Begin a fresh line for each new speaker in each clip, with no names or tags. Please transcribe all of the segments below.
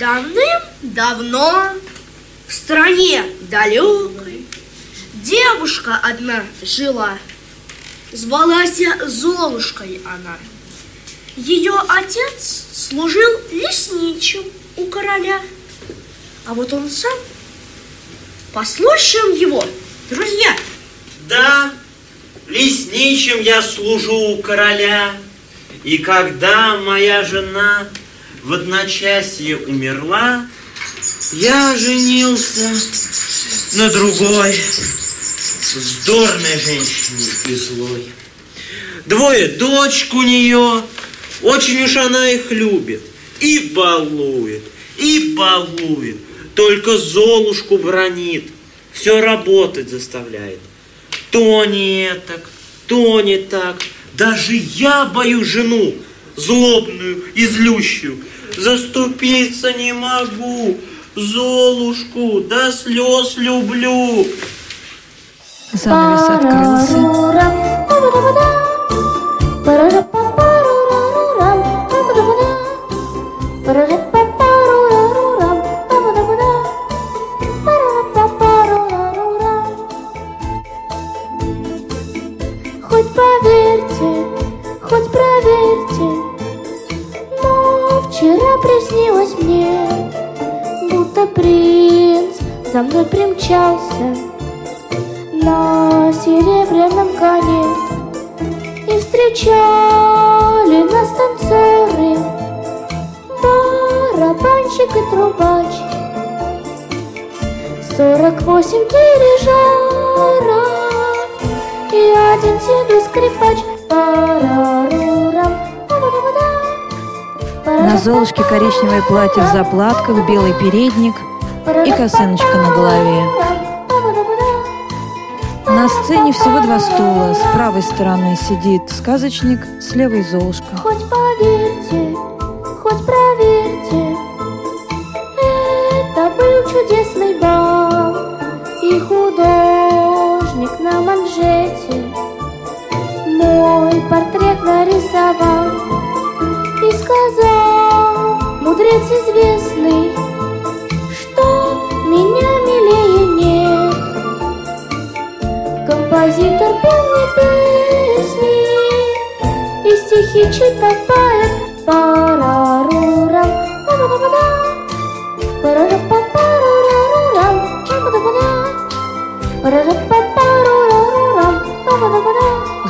Давным-давно в стране далекой девушка одна жила. Звалась Золушкой она. Ее отец служил лесничим у короля. А вот он сам, послушаем его, друзья.
Да, лесничим я служу у короля. И когда моя жена в одночасье умерла, я женился на другой, вздорной женщине и злой. Двое дочек у нее, очень уж она их любит. И балует, и балует. Только Золушку бронит, все работать заставляет. То не так, то не так. Даже я боюсь жену, злобную и злющую. Заступиться не могу, Золушку до слез люблю.
Занавес открылся.
За мной примчался на серебряном коне и встречали нас танцоры, барабанщик и трубач. Сорок восемь дирижеров и один седой скрипач. Парарурам.
На Золушке коричневое платье в заплатках, белый передник и косыночка на голове. На сцене всего два стула. С правой стороны сидит сказочник, с левой Золушка.
Хоть поверьте, хоть проверьте, это был чудесный бал, и художник на манжете мой портрет нарисовал и сказал, мудрец известный, Читал поэт Парарурам па-ба-да-ба-да.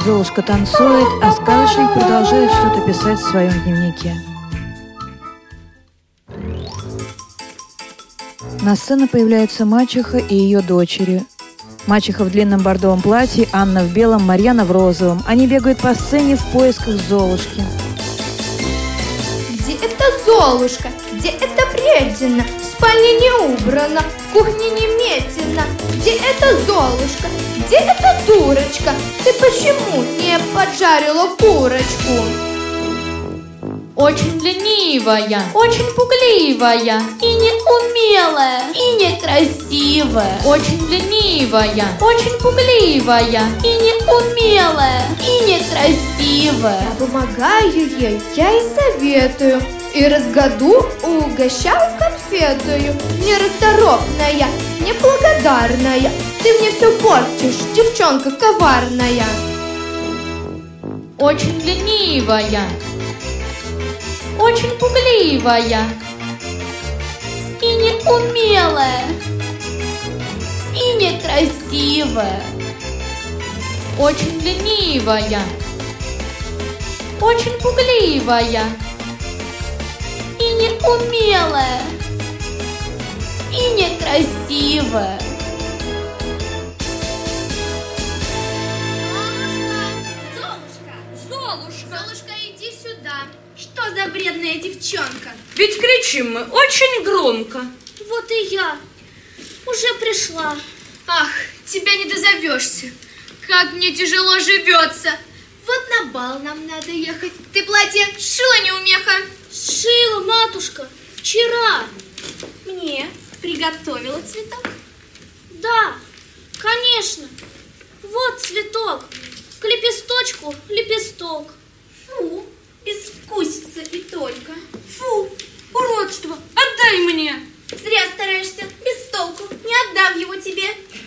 Золушка танцует, а сказочник продолжает что-то писать в своем дневнике. На сцену появляются мачеха и ее дочери. Мачеха в длинном бордовом платье, Анна в белом, Марьяна в розовом. Они бегают по сцене в поисках Золушки.
Где эта Золушка? Где эта вредина? В спальне не убрано, в кухне не метено. Где эта Золушка? Где эта дурочка? Ты почему не поджарила курочку? Очень ленивая, очень пугливая. И неумелая, и некрасивая Очень ленивая, очень пугливая. И неумелая, и некрасивая Я помогаю ей, я и советую. И раз году угощаю конфетою Нерасторопная, неблагодарная Ты мне все портишь, девчонка коварная. Очень ленивая очень пугливая и неумелая и некрасивая, очень ленивая, очень пугливая и неумелая и некрасивая.
За вредная девчонка?
Ведь кричим мы очень громко.
Вот и я. Уже пришла. Ах, тебя не дозовешься. Как мне тяжело живется. Вот на бал нам надо ехать. Ты платье шила неумеха? Шила, матушка. Вчера. Мне приготовила цветок? Да, конечно. Вот цветок. К лепесточку лепесток. Кусится и только.
Фу, уродство, отдай мне. Зря стараешься, без толку, не отдам его тебе.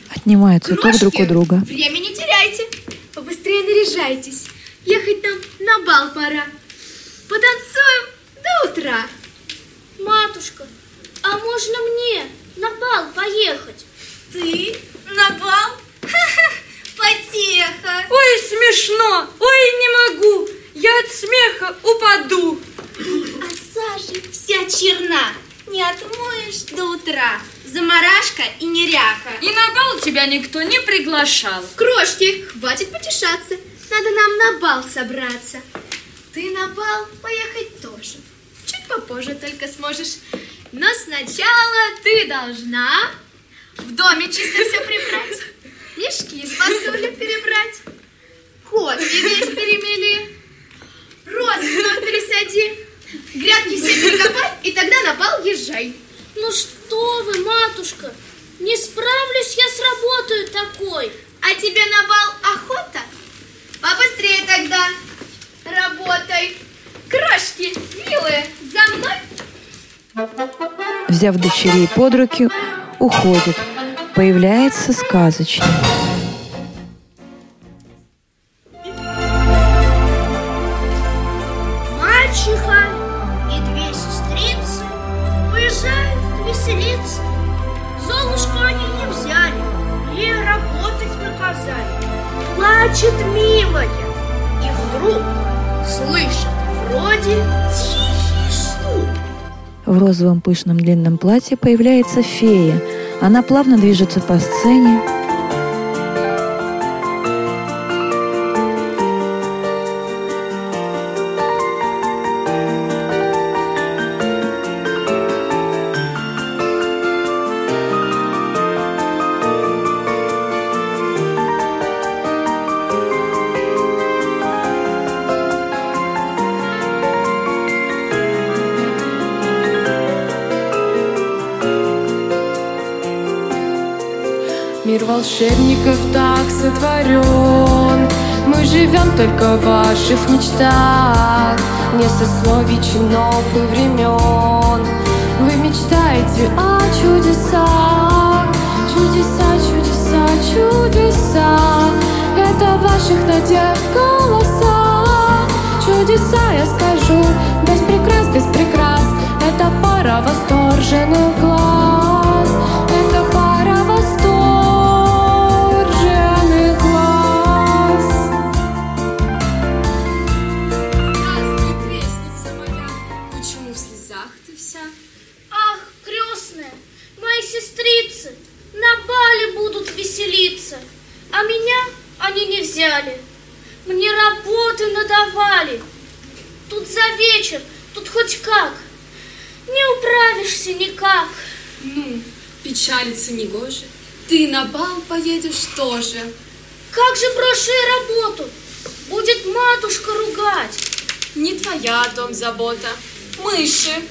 Отнимают цветок друг у друга.
Время не теряйте, побыстрее наряжайтесь. Ехать нам на бал пора. Потанцуем до утра.
Матушка, а можно мне на бал поехать?
Ты на бал? Ха-ха, потеха.
Ой, смешно, ой, не могу. Я от смеха упаду!
От Саши вся черна. Не отмоешь до утра. Заморашка и неряха.
И на бал тебя никто не приглашал.
Крошки, хватит потешаться. Надо нам на бал собраться. Ты на бал поехать тоже. Чуть попозже только сможешь. Но сначала ты должна в доме чисто все прибрать. Мешки с фасолью перебрать. Кофе весь перемели. Роз вновь пересади. Грядки все перекопай, и тогда на бал езжай.
Ну что вы, матушка, не справлюсь я с работой такой.
А тебе на бал охота? Побыстрее тогда. Работай. Крошки, милые, за мной.
Взяв дочерей под руки, уходит. Появляется сказочник.
Мачеха и две сестрицы уезжают веселиться. Золушку они не взяли, ей работать наказали. Плачет милая, и вдруг слышит вроде тихий стук.
В розовом пышном длинном платье появляется фея. Она плавно движется по сцене.
Мир волшебников так сотворен. Мы живем только в ваших мечтах Не сословий, чинов и времен. Вы мечтаете о чудесах Чудеса, чудеса, чудеса. Это ваших надежд голоса. Чудеса, я скажу, без прикрас, без прикрас. Это пара восторженных глаз
веселиться, а меня они не взяли. Мне работы надавали. Тут за вечер, тут хоть как. Не управишься никак.
Ну, печалиться не гоже, ты на бал поедешь тоже.
Как же брошу я работу? Будет матушка ругать.
Не твоя дом забота, мыши.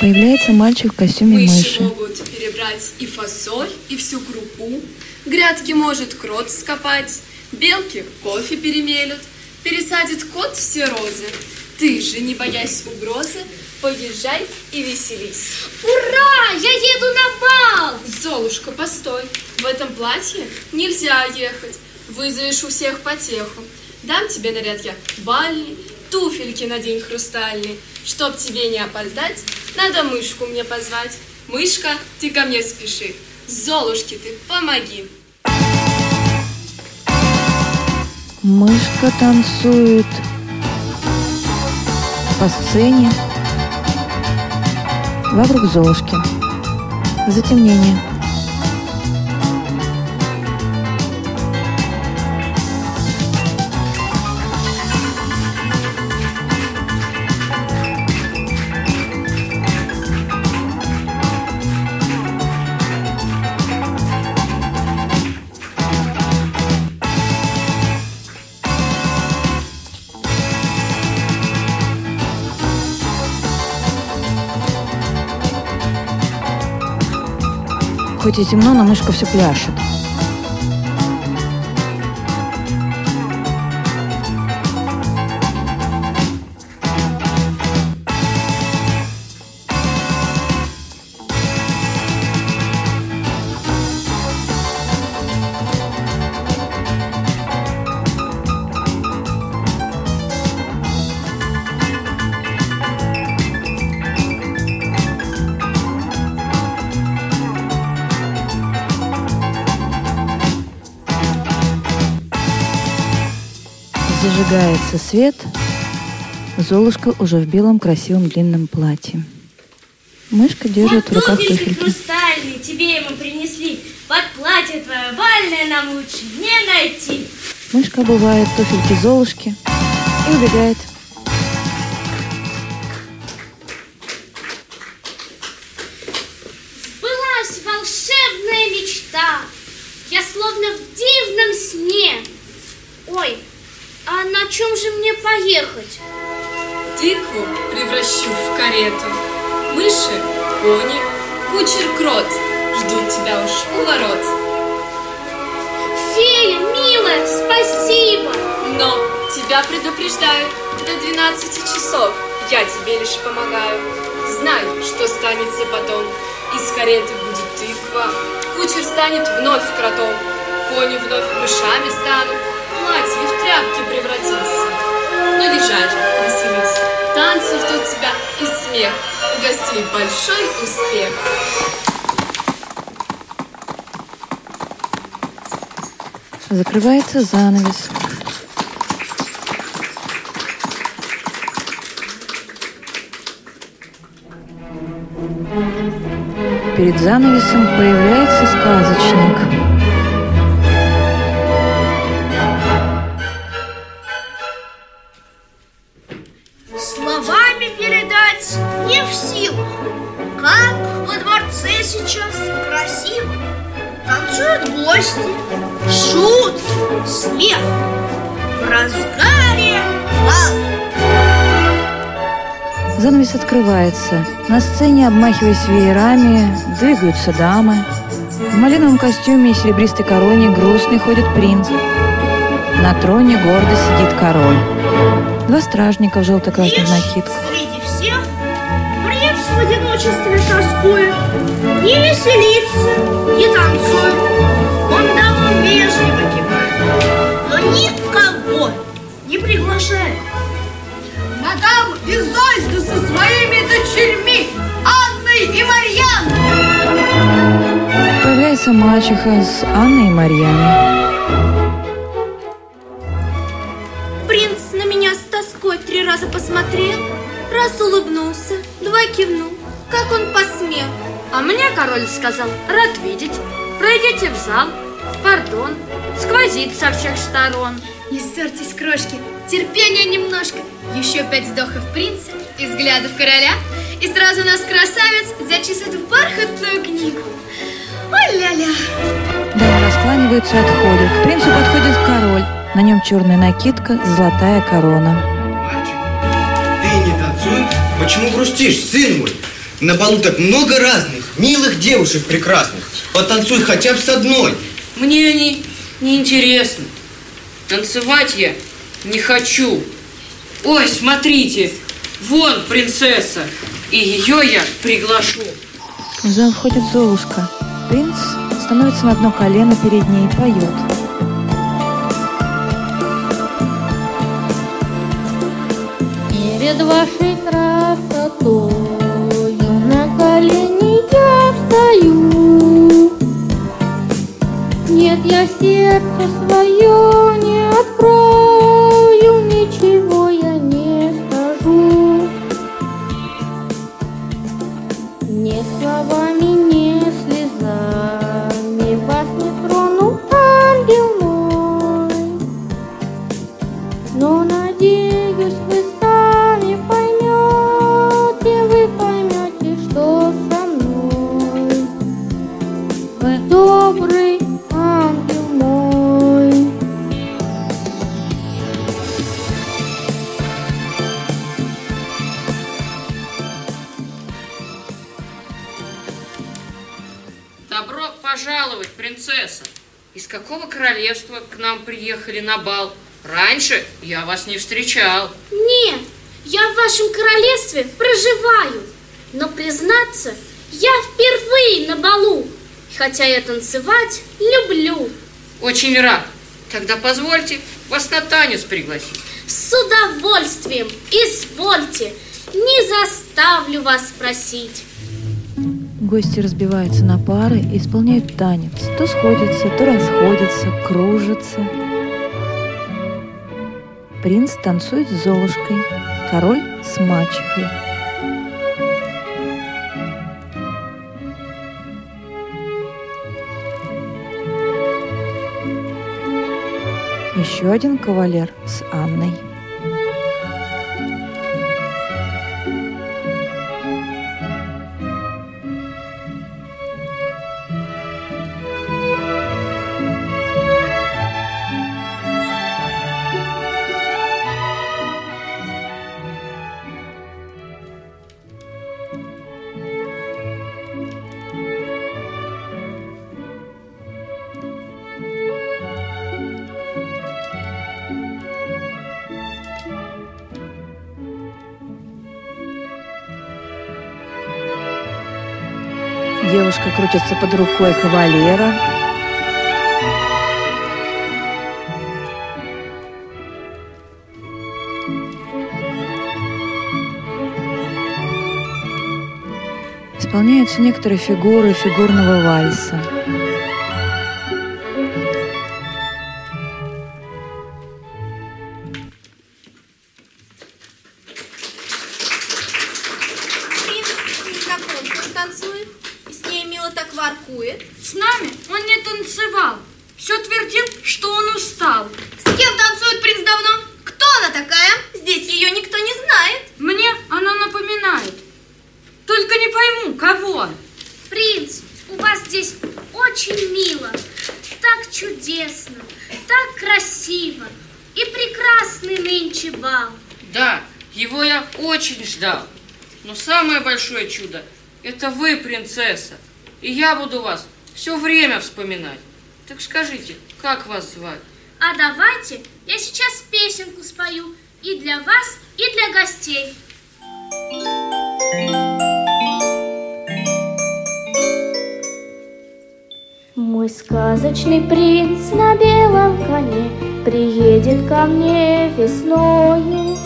Появляется мальчик в костюме
Мыши
мыши.
могут перебрать и фасоль, и всю крупу. Грядки может крот скопать, белки кофе перемелют, пересадит кот все розы. Ты же, не боясь угрозы, поезжай и веселись.
Ура! Я еду на бал!
Золушка, постой. В этом платье нельзя ехать. Вызовешь у всех потеху. Дам тебе наряд я бальный, туфельки надень хрустальные. Чтоб тебе не опоздать, надо мышку мне позвать. Мышка, ты ко мне спеши. Золушке ты помоги.
Мышка танцует по сцене вокруг Золушки. Затемнение. Хоть и темно, но мышка все пляшет. Зажигается свет. Золушка уже в белом красивом длинном платье. Мышка держит в руках
туфельки хрустальные тебе мы принесли. Под платье твое бальное нам лучше не найти.
Мышка обувает туфельки Золушки и убегает.
Сбылась волшебная мечта. Я словно в дивном сне. Ой, а на чем же мне поехать?
Тыкву превращу в карету. Мыши, пони, кучер крот ждут тебя уж у ворот.
Фея, милая, спасибо.
Но тебя предупреждаю, до 12 часов я тебе лишь помогаю. Знай, что станется потом. Из кареты будет тыква, кучер станет вновь кротом, кони вновь мышами станут, платье в тряпки превратится. Ну езжай же, веселись, танцы ждут тебя и смех, у гостей большой успех.
Закрывается занавес. Перед занавесом появляется сказочник.
Танцуют гости, шутки, смех. В разгаре бал.
Занавес открывается. На сцене, обмахиваясь веерами, двигаются дамы. В малиновом костюме и серебристой короне грустный ходит принц. На троне гордо сидит король. Два стражника в желто-красных накидках.
Среди всех принц в одиночестве тоскует. Не веселится, не танцует. Вежливо кивает, но никого не приглашает. Мадам Изольда со своими дочерьми Анной и Марьяной.
Появляется мачеха с Анной и Марьяной.
Принц на меня с тоской три раза посмотрел, раз улыбнулся, два кивнул. Как он посмел?
А мне король сказал, рад видеть. Пройдите в зал. Пардон, сквозит со всех сторон.
Не ссорьтесь, крошки, терпения немножко. Еще пять вздохов принца и взглядов короля, и сразу нас красавец зачислят в бархатную книгу. Ой-ля-ля.
Дамы раскланиваются и отходят. К принцу подходит король. На нем черная накидка, золотая корона.
Мальчик, ты не танцуй. Почему грустишь, сын мой? На балу так много разных, милых девушек прекрасных. Потанцуй хотя бы с одной.
Мне они не интересны. Танцевать я не хочу. Ой, смотрите, вон принцесса, и ее я приглашу.
В зал входит Золушка. Принц становится на одно колено перед ней и поет.
Перед вашей красотою сердце свое не открою,
нам приехали на бал? Раньше я вас не встречал.
Нет, я в вашем королевстве проживаю. Но, признаться, я впервые на балу. Хотя я танцевать люблю.
Очень рад. Тогда позвольте вас на танец пригласить.
С удовольствием, извольте. Не заставлю вас спросить.
Гости разбиваются на пары и исполняют танец. То сходятся, то расходятся, кружатся. Принц танцует с Золушкой, король с мачехой. Еще один кавалер с Анной. Девушка крутится под рукой кавалера. Исполняются некоторые фигуры фигурного вальса.
Что он устал.
С кем танцует принц давно? Кто она такая? Здесь ее никто не знает.
Мне она напоминает. Только не пойму, кого.
Принц, у вас здесь очень мило, так чудесно, так красиво и прекрасный нынче бал.
Да, его я очень ждал. Но самое большое чудо – это вы, принцесса. И я буду вас все время вспоминать. Так скажите, как вас звать?
А давайте я сейчас песенку спою и для вас, и для гостей.
Мой сказочный принц на белом коне Приедет ко мне весною.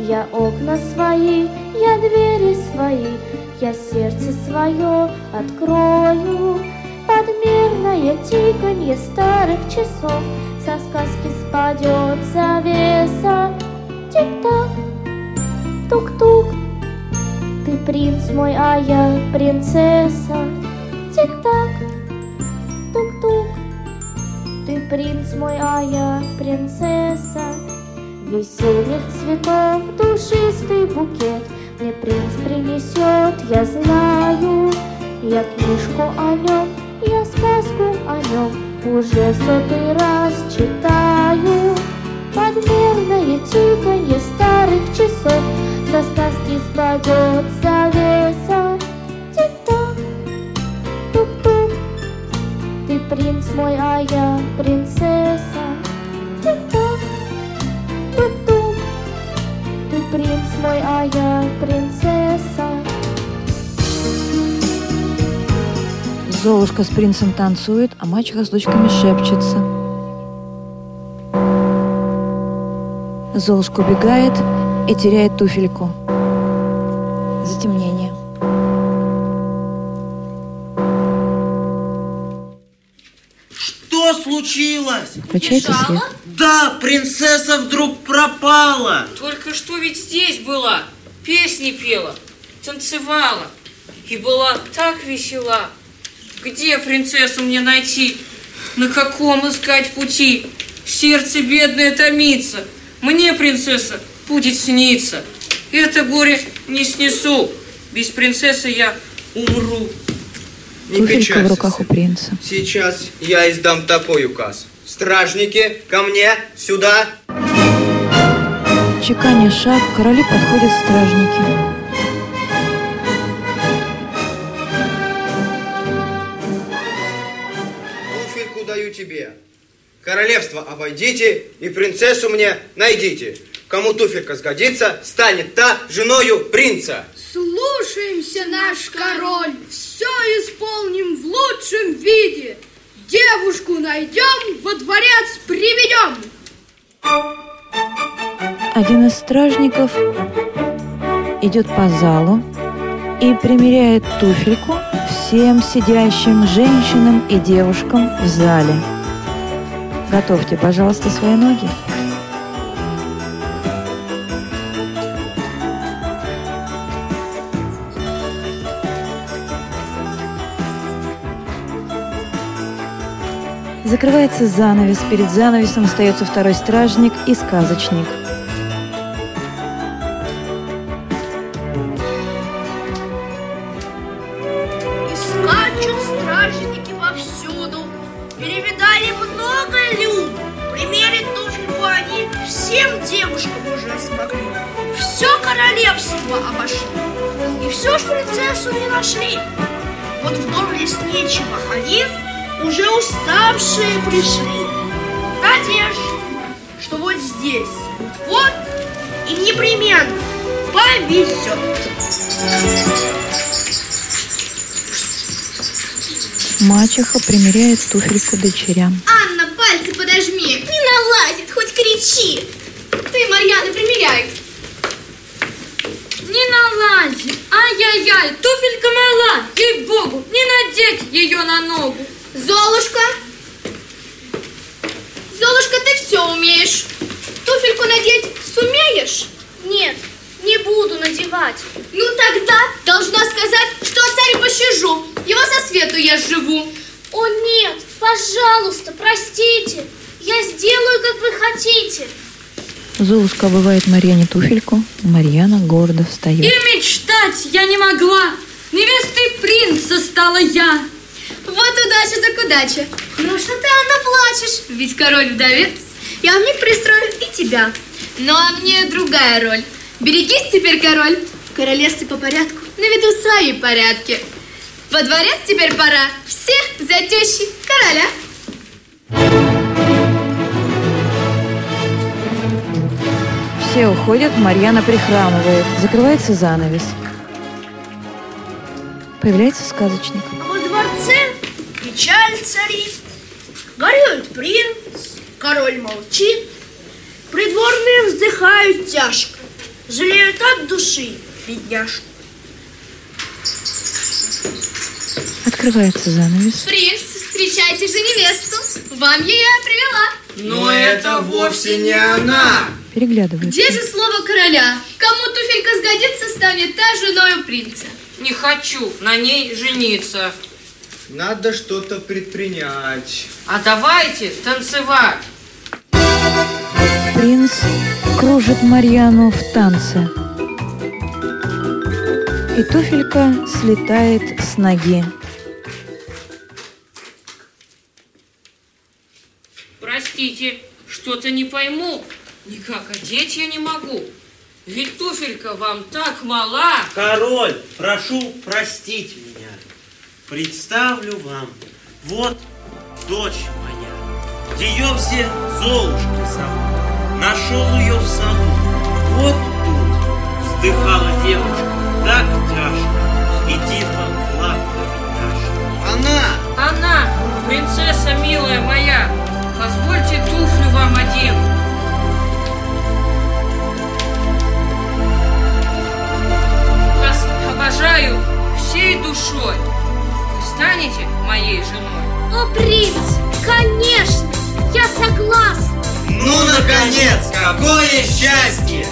Я окна свои, я двери свои, Я сердце свое открою. Подмерное тиканье старых часов Со сказки спадет завеса. Тик-так, тук-тук, Ты принц мой, а я принцесса. Тик-так, тук-тук, Ты принц мой, а я принцесса. Весенних цветов душистый букет Мне принц принесет, я знаю. Я книжку о нем, я сказку о нем Уже сотый раз читаю. Подмерное тиканье старых часов Со сказки спадет завеса. Тик-так, тук-тук, ты принц мой, а я принцесса. Тик-так, тук-тук, ты принц мой, а я принцесса.
Золушка с принцем танцует, а мачеха с дочками шепчется. Золушка убегает и теряет туфельку. Затемнение.
Что случилось?
Включайте свет.
Да, принцесса вдруг пропала.
Только что ведь здесь была, песни пела, танцевала и была так весела. Где принцессу мне найти? На каком искать пути? Сердце бедное томится. Мне принцесса будет сниться. Это горе не снесу. Без принцессы я умру.
Не
Туфелька в руках у принца.
Сейчас я издам такой указ. Стражники, ко мне, сюда.
Чеканя шаг, к королю подходят стражники.
Королевство обойдите и принцессу мне найдите. Кому туфелька сгодится, станет та женою принца.
Слушаемся, наш король, все исполним в лучшем виде. Девушку найдем, во дворец приведем.
Один из стражников идет по залу и примеряет туфельку всем сидящим женщинам и девушкам в зале. Готовьте, пожалуйста, свои ноги. Закрывается занавес, перед занавесом остается второй стражник и сказочник –
королевство обошли. И все ж принцессу не нашли. Вот в дом лесничего они уже уставшие пришли. Надежда, что вот здесь, вот им непременно повезет.
Мачеха примеряет туфельку дочерям.
Анна, пальцы подожми. Не налазит, хоть кричи. Ты, Марьяна, примеряй.
Не налади. Ай-яй-яй, туфелька мала, ей-богу, не надеть ее на ногу.
Золушка. Золушка, ты все умеешь. Туфельку надеть сумеешь?
Нет, не буду надевать.
Ну тогда должна сказать, что царь пощажу. Его со свету я живу.
О нет, пожалуйста, простите. Я сделаю, как вы хотите.
Золушка обывает Марьяне туфельку. Марьяна гордо встает.
И мечтать я не могла. Невестой принца стала я.
Вот удача так удача. Ну что ты, Анна, плачешь? Ведь король вдовец. Я вмиг пристрою и тебя. Ну а мне другая роль. Берегись теперь, король. В королевстве по порядку наведу свои порядки. Во дворец теперь пора. Все за тещей короля.
Все уходят, Марьяна прихрамывает. Закрывается занавес. Появляется сказочник.
А во дворце печаль царит. Горюет принц, король молчит. Придворные вздыхают тяжко. Жалеют от души бедняжку.
Открывается занавес.
Принц, встречайте же невесту. Вам ее я привела.
Но это вовсе не она.
Переглядываются.
Где же слово короля? Кому туфелька сгодится, станет та женою принца.
Не хочу на ней жениться.
Надо что-то предпринять.
А давайте танцевать.
Принц кружит Марьяну в танце. И туфелька слетает с ноги.
Простите, что-то не пойму. Никак одеть я не могу. Ведь туфелька вам так мала.
Король, прошу простить меня. Представлю вам, вот дочь моя. Ее все Золушкой зовут. Нашел ее в саду. Вот тут вздыхала девушка так тяжко. И тихо плакала.
Она!
Она, принцесса милая моя, позвольте туфлю вам одену. Обожаю всей душой. Вы станете моей женой.
О, принц, конечно, я согласна.
Ну, наконец, какое счастье!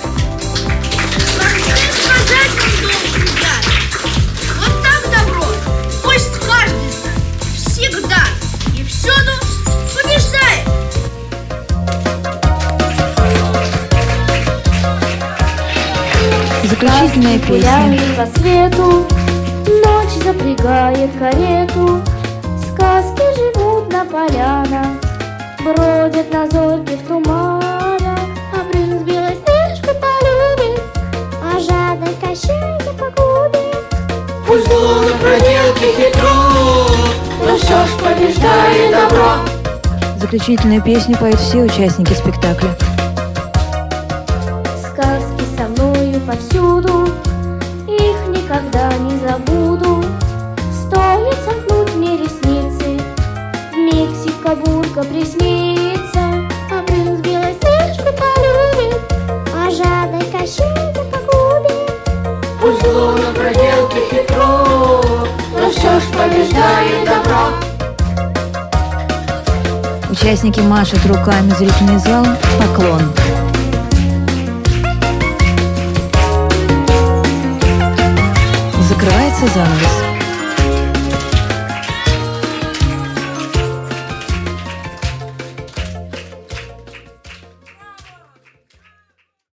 Концы сказать вам должен я. Вот так добро, пусть каждый. Всегда и всюду побеждает.
Заключительная песня.
По свету, ночь запрягает карету, Сказки живут на полянах, бродят на зорьке в туманах, А принц белоснежку полюбит, а жадный Кощей погубит.
Пусть было на проделке хитро, но все ж побеждает добро.
Заключительную песню поют все участники спектакля.
Повсюду, их никогда не забуду. Стоит сомкнуть мне ресницы, вмиг сивка-бурка приснится, А принц белоснежку полюбит, а жадный Кощей погубит.
Пусть зло на проделке хитро, но все ж побеждает добро.
Участники машут руками в зрительный зал. Поклон. Закрывается занавес.